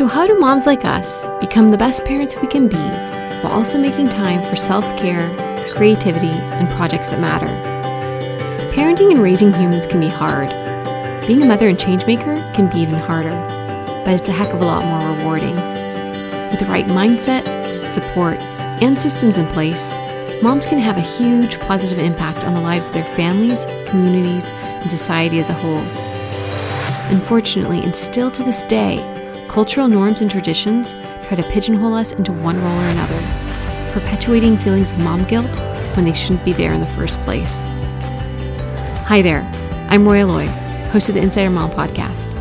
So, how do moms like us become the best parents we can be while also making time for self care, creativity, and projects that matter? Parenting and raising humans can be hard. Being a mother and changemaker can be even harder, but it's a heck of a lot more rewarding. With the right mindset, support, and systems in place, moms can have a huge positive impact on the lives of their families, communities, and society as a whole. Unfortunately, and still to this day, Cultural norms and traditions try to pigeonhole us into one role or another, perpetuating feelings of mom guilt when they shouldn't be there in the first place. Hi there, I'm Roya Loy, host of the Insider Mom podcast.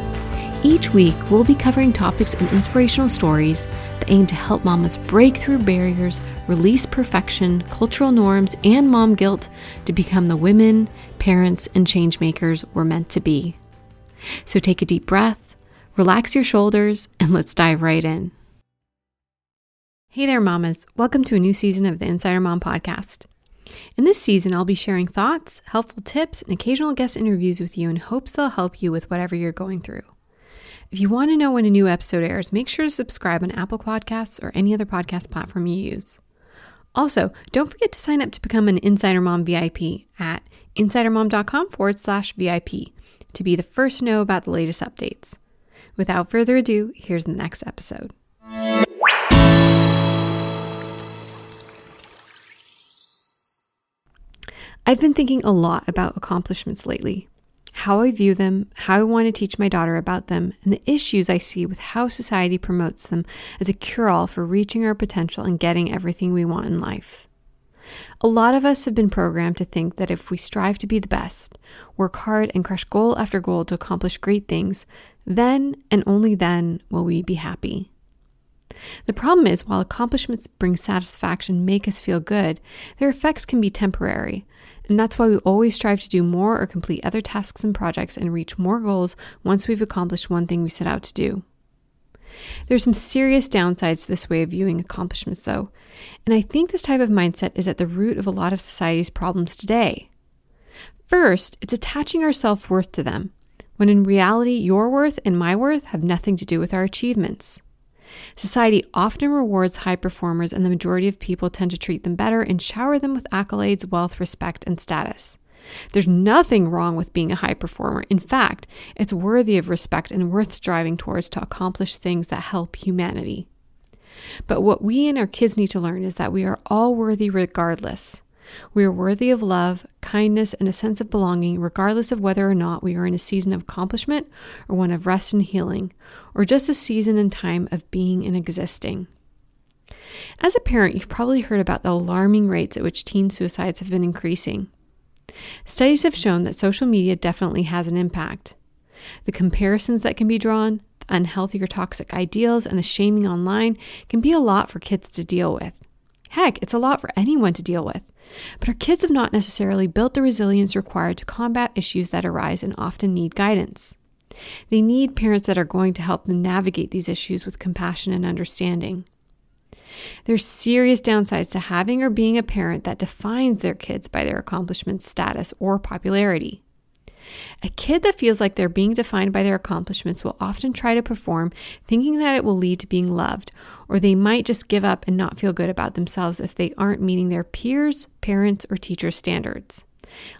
Each week, we'll be covering topics and inspirational stories that aim to help mamas break through barriers, release perfection, cultural norms, and mom guilt to become the women, parents, and change makers we're meant to be. So take a deep breath Relax your shoulders and let's dive right in. Hey there, mamas. Welcome to a new season of the Insider Mom podcast. In this season, I'll be sharing thoughts, helpful tips, and occasional guest interviews with you in hopes they'll help you with whatever you're going through. If you want to know when a new episode airs, make sure to subscribe on Apple Podcasts or any other podcast platform you use. Also, don't forget to sign up to become an Insider Mom VIP at insidermom.com forward slash VIP to be the first to know about the latest updates. Without further ado, here's the next episode. I've been thinking a lot about accomplishments lately, how I view them, how I want to teach my daughter about them, and the issues I see with how society promotes them as a cure all for reaching our potential and getting everything we want in life. A lot of us have been programmed to think that if we strive to be the best, work hard, and crush goal after goal to accomplish great things, then and only then will we be happy. The problem is, while accomplishments bring satisfaction, make us feel good, their effects can be temporary. And that's why we always strive to do more or complete other tasks and projects and reach more goals once we've accomplished one thing we set out to do. There's some serious downsides to this way of viewing accomplishments, though, and I think this type of mindset is at the root of a lot of society's problems today. First, it's attaching our self worth to them, when in reality, your worth and my worth have nothing to do with our achievements. Society often rewards high performers, and the majority of people tend to treat them better and shower them with accolades, wealth, respect, and status. There's nothing wrong with being a high performer. In fact, it's worthy of respect and worth striving towards to accomplish things that help humanity. But what we and our kids need to learn is that we are all worthy regardless. We are worthy of love, kindness, and a sense of belonging, regardless of whether or not we are in a season of accomplishment or one of rest and healing, or just a season and time of being and existing. As a parent, you've probably heard about the alarming rates at which teen suicides have been increasing. Studies have shown that social media definitely has an impact. The comparisons that can be drawn, the unhealthy or toxic ideals, and the shaming online can be a lot for kids to deal with. Heck, it's a lot for anyone to deal with. But our kids have not necessarily built the resilience required to combat issues that arise and often need guidance. They need parents that are going to help them navigate these issues with compassion and understanding. There's serious downsides to having or being a parent that defines their kids by their accomplishment status or popularity. A kid that feels like they're being defined by their accomplishments will often try to perform, thinking that it will lead to being loved, or they might just give up and not feel good about themselves if they aren't meeting their peers, parents, or teachers' standards,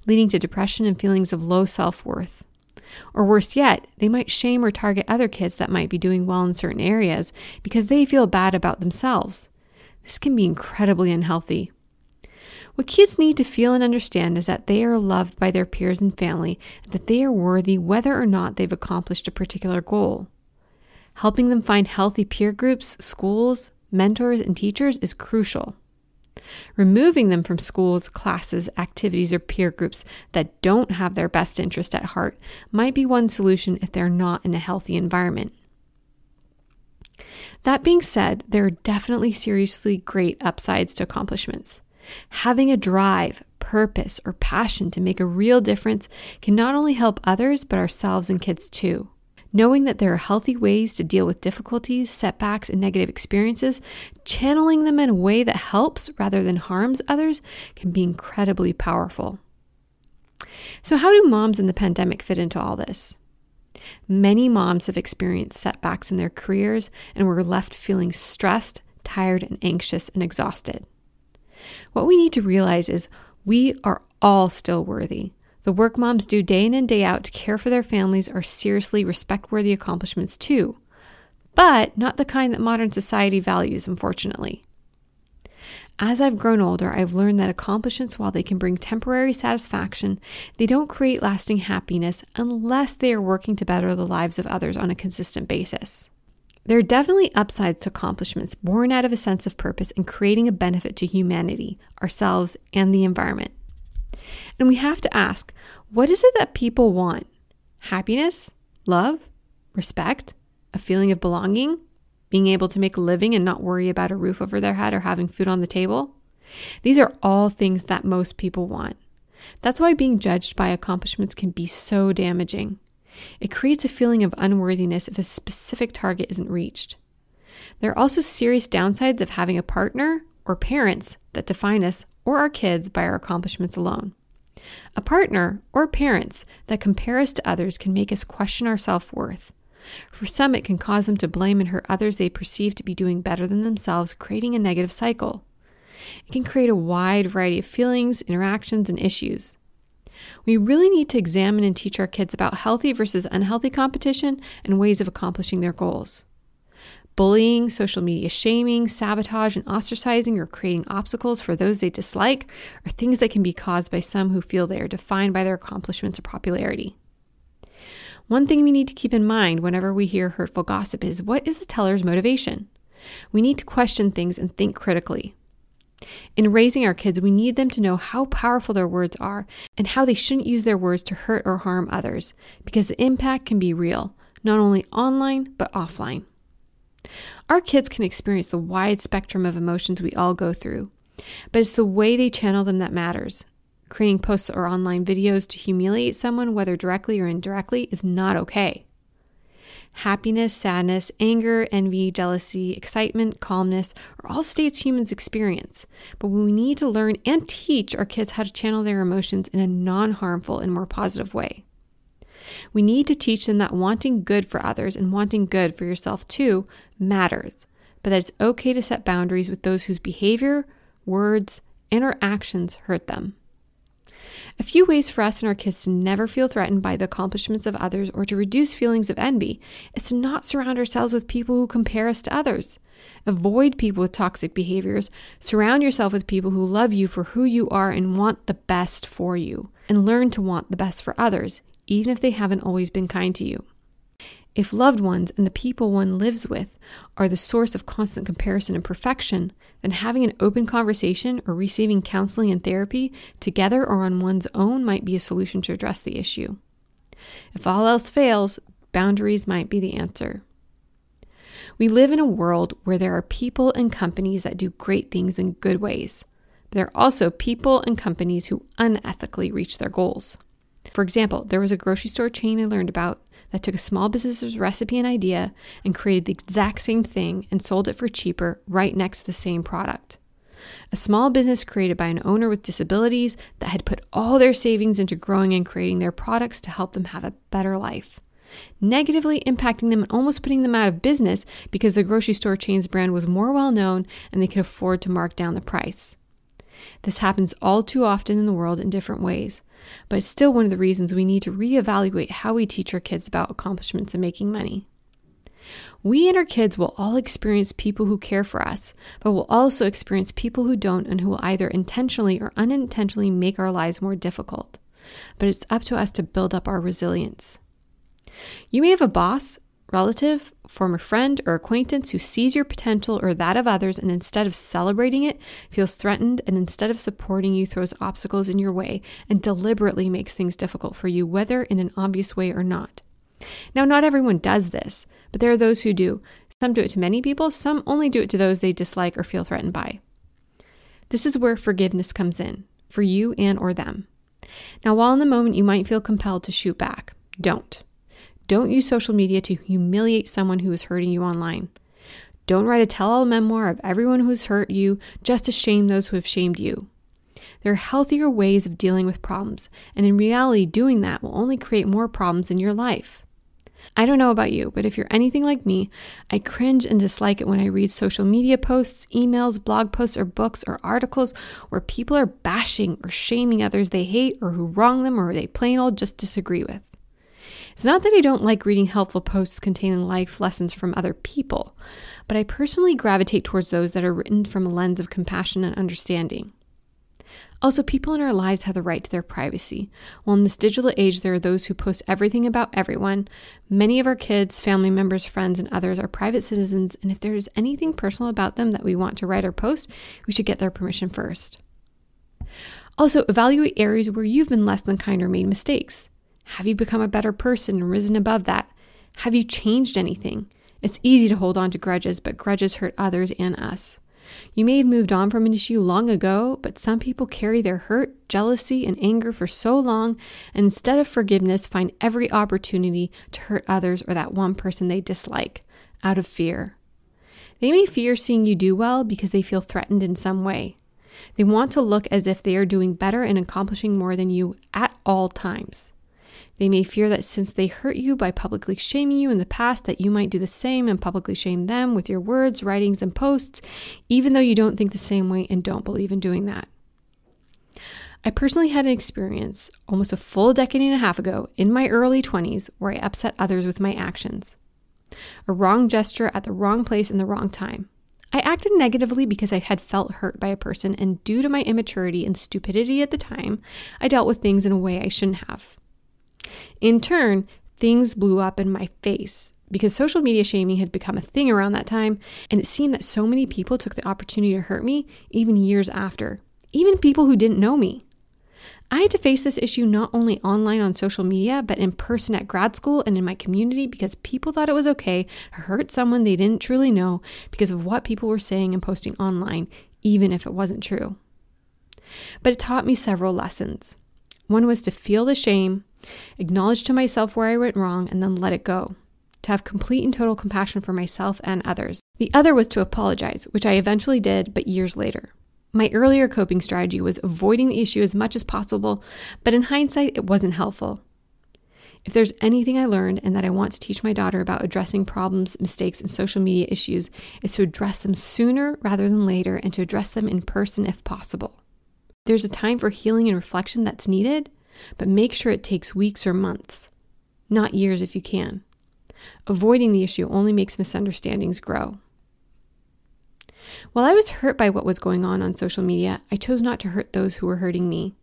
leading to depression and feelings of low self worth. Or worse yet, they might shame or target other kids that might be doing well in certain areas because they feel bad about themselves. This can be incredibly unhealthy. What kids need to feel and understand is that they are loved by their peers and family, and that they are worthy whether or not they've accomplished a particular goal. Helping them find healthy peer groups, schools, mentors, and teachers is crucial. Removing them from schools, classes, activities, or peer groups that don't have their best interest at heart might be one solution if they're not in a healthy environment. That being said, there are definitely seriously great upsides to accomplishments. Having a drive, purpose, or passion to make a real difference can not only help others, but ourselves and kids too. Knowing that there are healthy ways to deal with difficulties, setbacks, and negative experiences, channeling them in a way that helps rather than harms others can be incredibly powerful. So, how do moms in the pandemic fit into all this? Many moms have experienced setbacks in their careers and were left feeling stressed, tired, and anxious and exhausted. What we need to realize is we are all still worthy. The work moms do day in and day out to care for their families are seriously respect worthy accomplishments too, but not the kind that modern society values, unfortunately. As I've grown older, I've learned that accomplishments, while they can bring temporary satisfaction, they don't create lasting happiness unless they are working to better the lives of others on a consistent basis. There are definitely upsides to accomplishments born out of a sense of purpose and creating a benefit to humanity, ourselves, and the environment. And we have to ask what is it that people want? Happiness? Love? Respect? A feeling of belonging? being able to make a living and not worry about a roof over their head or having food on the table. These are all things that most people want. That's why being judged by accomplishments can be so damaging. It creates a feeling of unworthiness if a specific target isn't reached. There are also serious downsides of having a partner or parents that define us or our kids by our accomplishments alone. A partner or parents that compare us to others can make us question our self worth. For some, it can cause them to blame and hurt others they perceive to be doing better than themselves, creating a negative cycle. It can create a wide variety of feelings, interactions, and issues. We really need to examine and teach our kids about healthy versus unhealthy competition and ways of accomplishing their goals. Bullying, social media shaming, sabotage, and ostracizing or creating obstacles for those they dislike are things that can be caused by some who feel they are defined by their accomplishments or popularity. One thing we need to keep in mind whenever we hear hurtful gossip is what is the teller's motivation? We need to question things and think critically. In raising our kids, we need them to know how powerful their words are and how they shouldn't use their words to hurt or harm others because the impact can be real, not only online but offline. Our kids can experience the wide spectrum of emotions we all go through, but it's the way they channel them that matters. Creating posts or online videos to humiliate someone, whether directly or indirectly, is not okay. Happiness, sadness, anger, envy, jealousy, excitement, calmness are all states humans experience, but we need to learn and teach our kids how to channel their emotions in a non harmful and more positive way. We need to teach them that wanting good for others and wanting good for yourself too matters, but that it's okay to set boundaries with those whose behavior, words, and or actions hurt them. A few ways for us and our kids to never feel threatened by the accomplishments of others or to reduce feelings of envy is to not surround ourselves with people who compare us to others. Avoid people with toxic behaviors. Surround yourself with people who love you for who you are and want the best for you. And learn to want the best for others, even if they haven't always been kind to you. If loved ones and the people one lives with are the source of constant comparison and perfection, then having an open conversation or receiving counseling and therapy together or on one's own might be a solution to address the issue. If all else fails, boundaries might be the answer. We live in a world where there are people and companies that do great things in good ways. There are also people and companies who unethically reach their goals. For example, there was a grocery store chain I learned about that took a small business's recipe and idea and created the exact same thing and sold it for cheaper right next to the same product. A small business created by an owner with disabilities that had put all their savings into growing and creating their products to help them have a better life. Negatively impacting them and almost putting them out of business because the grocery store chain's brand was more well known and they could afford to mark down the price. This happens all too often in the world in different ways but it's still one of the reasons we need to reevaluate how we teach our kids about accomplishments and making money. We and our kids will all experience people who care for us, but will also experience people who don't and who will either intentionally or unintentionally make our lives more difficult. But it's up to us to build up our resilience. You may have a boss relative, former friend, or acquaintance who sees your potential or that of others and instead of celebrating it, feels threatened and instead of supporting you, throws obstacles in your way and deliberately makes things difficult for you, whether in an obvious way or not. Now, not everyone does this, but there are those who do. Some do it to many people, some only do it to those they dislike or feel threatened by. This is where forgiveness comes in, for you and or them. Now, while in the moment you might feel compelled to shoot back, don't. Don't use social media to humiliate someone who is hurting you online. Don't write a tell all memoir of everyone who's hurt you just to shame those who have shamed you. There are healthier ways of dealing with problems, and in reality, doing that will only create more problems in your life. I don't know about you, but if you're anything like me, I cringe and dislike it when I read social media posts, emails, blog posts, or books or articles where people are bashing or shaming others they hate or who wrong them or they plain old just disagree with. It's not that I don't like reading helpful posts containing life lessons from other people, but I personally gravitate towards those that are written from a lens of compassion and understanding. Also, people in our lives have the right to their privacy. While in this digital age, there are those who post everything about everyone. Many of our kids, family members, friends, and others are private citizens, and if there is anything personal about them that we want to write or post, we should get their permission first. Also, evaluate areas where you've been less than kind or made mistakes. Have you become a better person and risen above that? Have you changed anything? It's easy to hold on to grudges, but grudges hurt others and us. You may have moved on from an issue long ago, but some people carry their hurt, jealousy, and anger for so long, and instead of forgiveness, find every opportunity to hurt others or that one person they dislike out of fear. They may fear seeing you do well because they feel threatened in some way. They want to look as if they are doing better and accomplishing more than you at all times. They may fear that since they hurt you by publicly shaming you in the past, that you might do the same and publicly shame them with your words, writings, and posts, even though you don't think the same way and don't believe in doing that. I personally had an experience almost a full decade and a half ago in my early 20s where I upset others with my actions. A wrong gesture at the wrong place in the wrong time. I acted negatively because I had felt hurt by a person, and due to my immaturity and stupidity at the time, I dealt with things in a way I shouldn't have. In turn, things blew up in my face because social media shaming had become a thing around that time, and it seemed that so many people took the opportunity to hurt me even years after, even people who didn't know me. I had to face this issue not only online on social media, but in person at grad school and in my community because people thought it was okay to hurt someone they didn't truly know because of what people were saying and posting online, even if it wasn't true. But it taught me several lessons. One was to feel the shame, acknowledge to myself where I went wrong, and then let it go. To have complete and total compassion for myself and others. The other was to apologize, which I eventually did, but years later. My earlier coping strategy was avoiding the issue as much as possible, but in hindsight, it wasn't helpful. If there's anything I learned and that I want to teach my daughter about addressing problems, mistakes, and social media issues, is to address them sooner rather than later and to address them in person if possible. There's a time for healing and reflection that's needed, but make sure it takes weeks or months, not years if you can. Avoiding the issue only makes misunderstandings grow. While I was hurt by what was going on on social media, I chose not to hurt those who were hurting me.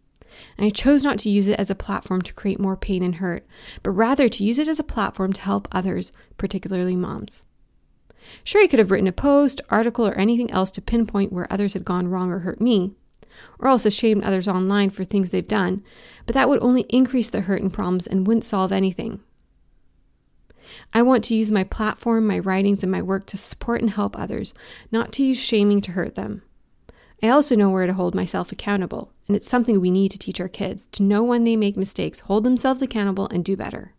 And I chose not to use it as a platform to create more pain and hurt, but rather to use it as a platform to help others, particularly moms. Sure, I could have written a post, article, or anything else to pinpoint where others had gone wrong or hurt me, or else ashamed others online for things they've done, but that would only increase the hurt and problems and wouldn't solve anything. I want to use my platform, my writings, and my work to support and help others, not to use shaming to hurt them. I also know where to hold myself accountable, and it's something we need to teach our kids to know when they make mistakes, hold themselves accountable, and do better.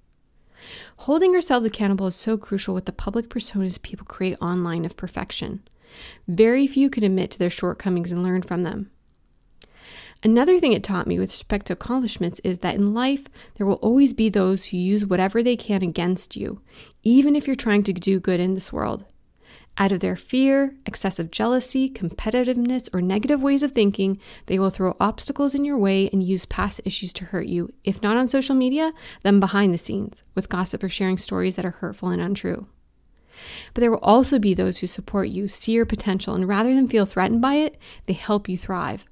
Holding ourselves accountable is so crucial with the public personas people create online of perfection. Very few can admit to their shortcomings and learn from them. Another thing it taught me with respect to accomplishments is that in life, there will always be those who use whatever they can against you, even if you're trying to do good in this world. Out of their fear, excessive jealousy, competitiveness, or negative ways of thinking, they will throw obstacles in your way and use past issues to hurt you, if not on social media, then behind the scenes, with gossip or sharing stories that are hurtful and untrue. But there will also be those who support you, see your potential, and rather than feel threatened by it, they help you thrive.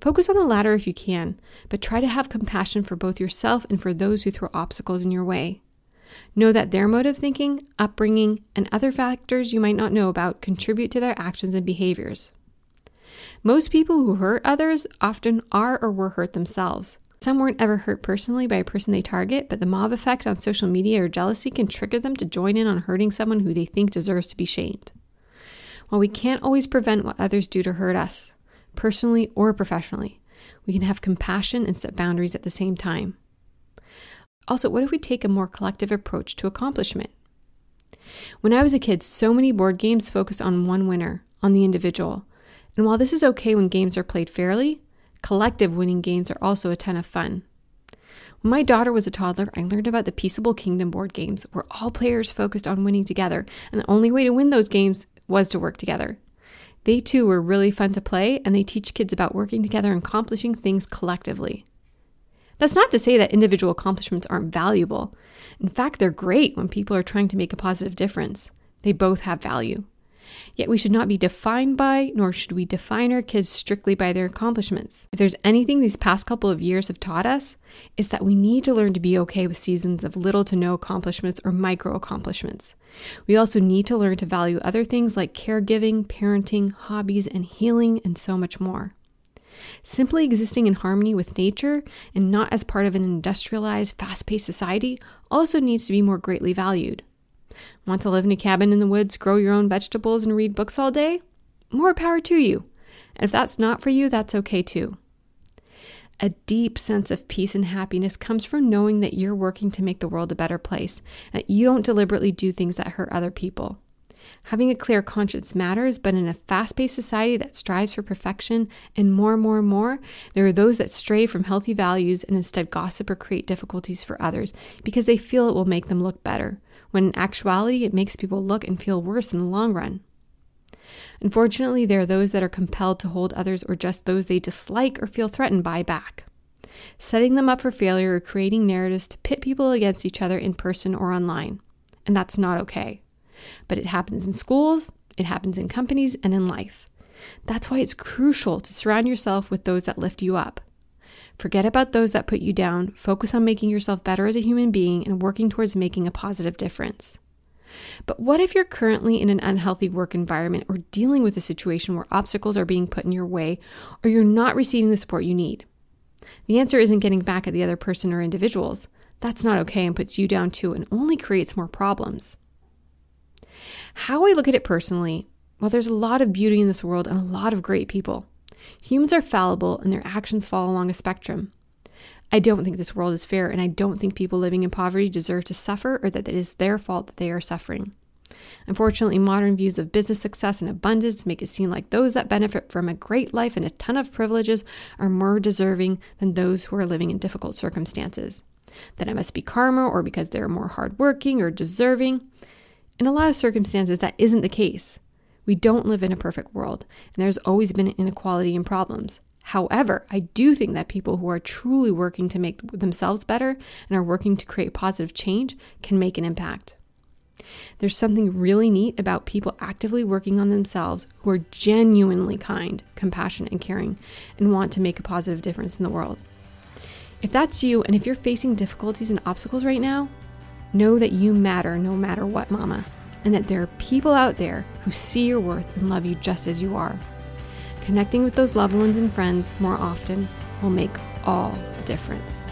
Focus on the latter if you can, but try to have compassion for both yourself and for those who throw obstacles in your way. Know that their mode of thinking, upbringing, and other factors you might not know about contribute to their actions and behaviors. Most people who hurt others often are or were hurt themselves. Some weren't ever hurt personally by a person they target, but the mob effect on social media or jealousy can trigger them to join in on hurting someone who they think deserves to be shamed. While we can't always prevent what others do to hurt us, personally or professionally. We can have compassion and set boundaries at the same time. Also, what if we take a more collective approach to accomplishment? When I was a kid, so many board games focused on one winner, on the individual. And while this is okay when games are played fairly, collective winning games are also a ton of fun. When my daughter was a toddler, I learned about the Peaceable Kingdom board games, where all players focused on winning together, and the only way to win those games was to work together. They too were really fun to play, and they teach kids about working together and accomplishing things collectively. That's not to say that individual accomplishments aren't valuable. In fact, they're great when people are trying to make a positive difference. They both have value. Yet we should not be defined by, nor should we define our kids strictly by their accomplishments. If there's anything these past couple of years have taught us, is that we need to learn to be okay with seasons of little to no accomplishments or micro accomplishments. We also need to learn to value other things like caregiving, parenting, hobbies, and healing, and so much more. Simply existing in harmony with nature and not as part of an industrialized, fast paced society also needs to be more greatly valued. Want to live in a cabin in the woods, grow your own vegetables, and read books all day? More power to you. And if that's not for you, that's okay too. A deep sense of peace and happiness comes from knowing that you're working to make the world a better place, that you don't deliberately do things that hurt other people. Having a clear conscience matters, but in a fast paced society that strives for perfection and more and more and more, there are those that stray from healthy values and instead gossip or create difficulties for others because they feel it will make them look better, when in actuality it makes people look and feel worse in the long run. Unfortunately, there are those that are compelled to hold others or just those they dislike or feel threatened by back, setting them up for failure or creating narratives to pit people against each other in person or online. And that's not okay. But it happens in schools, it happens in companies, and in life. That's why it's crucial to surround yourself with those that lift you up. Forget about those that put you down, focus on making yourself better as a human being and working towards making a positive difference. But what if you're currently in an unhealthy work environment or dealing with a situation where obstacles are being put in your way or you're not receiving the support you need? The answer isn't getting back at the other person or individuals. That's not okay and puts you down too and only creates more problems. How I look at it personally, well, there's a lot of beauty in this world and a lot of great people. Humans are fallible and their actions fall along a spectrum. I don't think this world is fair, and I don't think people living in poverty deserve to suffer or that it is their fault that they are suffering. Unfortunately, modern views of business success and abundance make it seem like those that benefit from a great life and a ton of privileges are more deserving than those who are living in difficult circumstances. That it must be karma or because they're more hardworking or deserving. In a lot of circumstances, that isn't the case. We don't live in a perfect world, and there's always been inequality and problems. However, I do think that people who are truly working to make themselves better and are working to create positive change can make an impact. There's something really neat about people actively working on themselves who are genuinely kind, compassionate, and caring and want to make a positive difference in the world. If that's you, and if you're facing difficulties and obstacles right now, know that you matter no matter what, Mama and that there are people out there who see your worth and love you just as you are. Connecting with those loved ones and friends more often will make all the difference.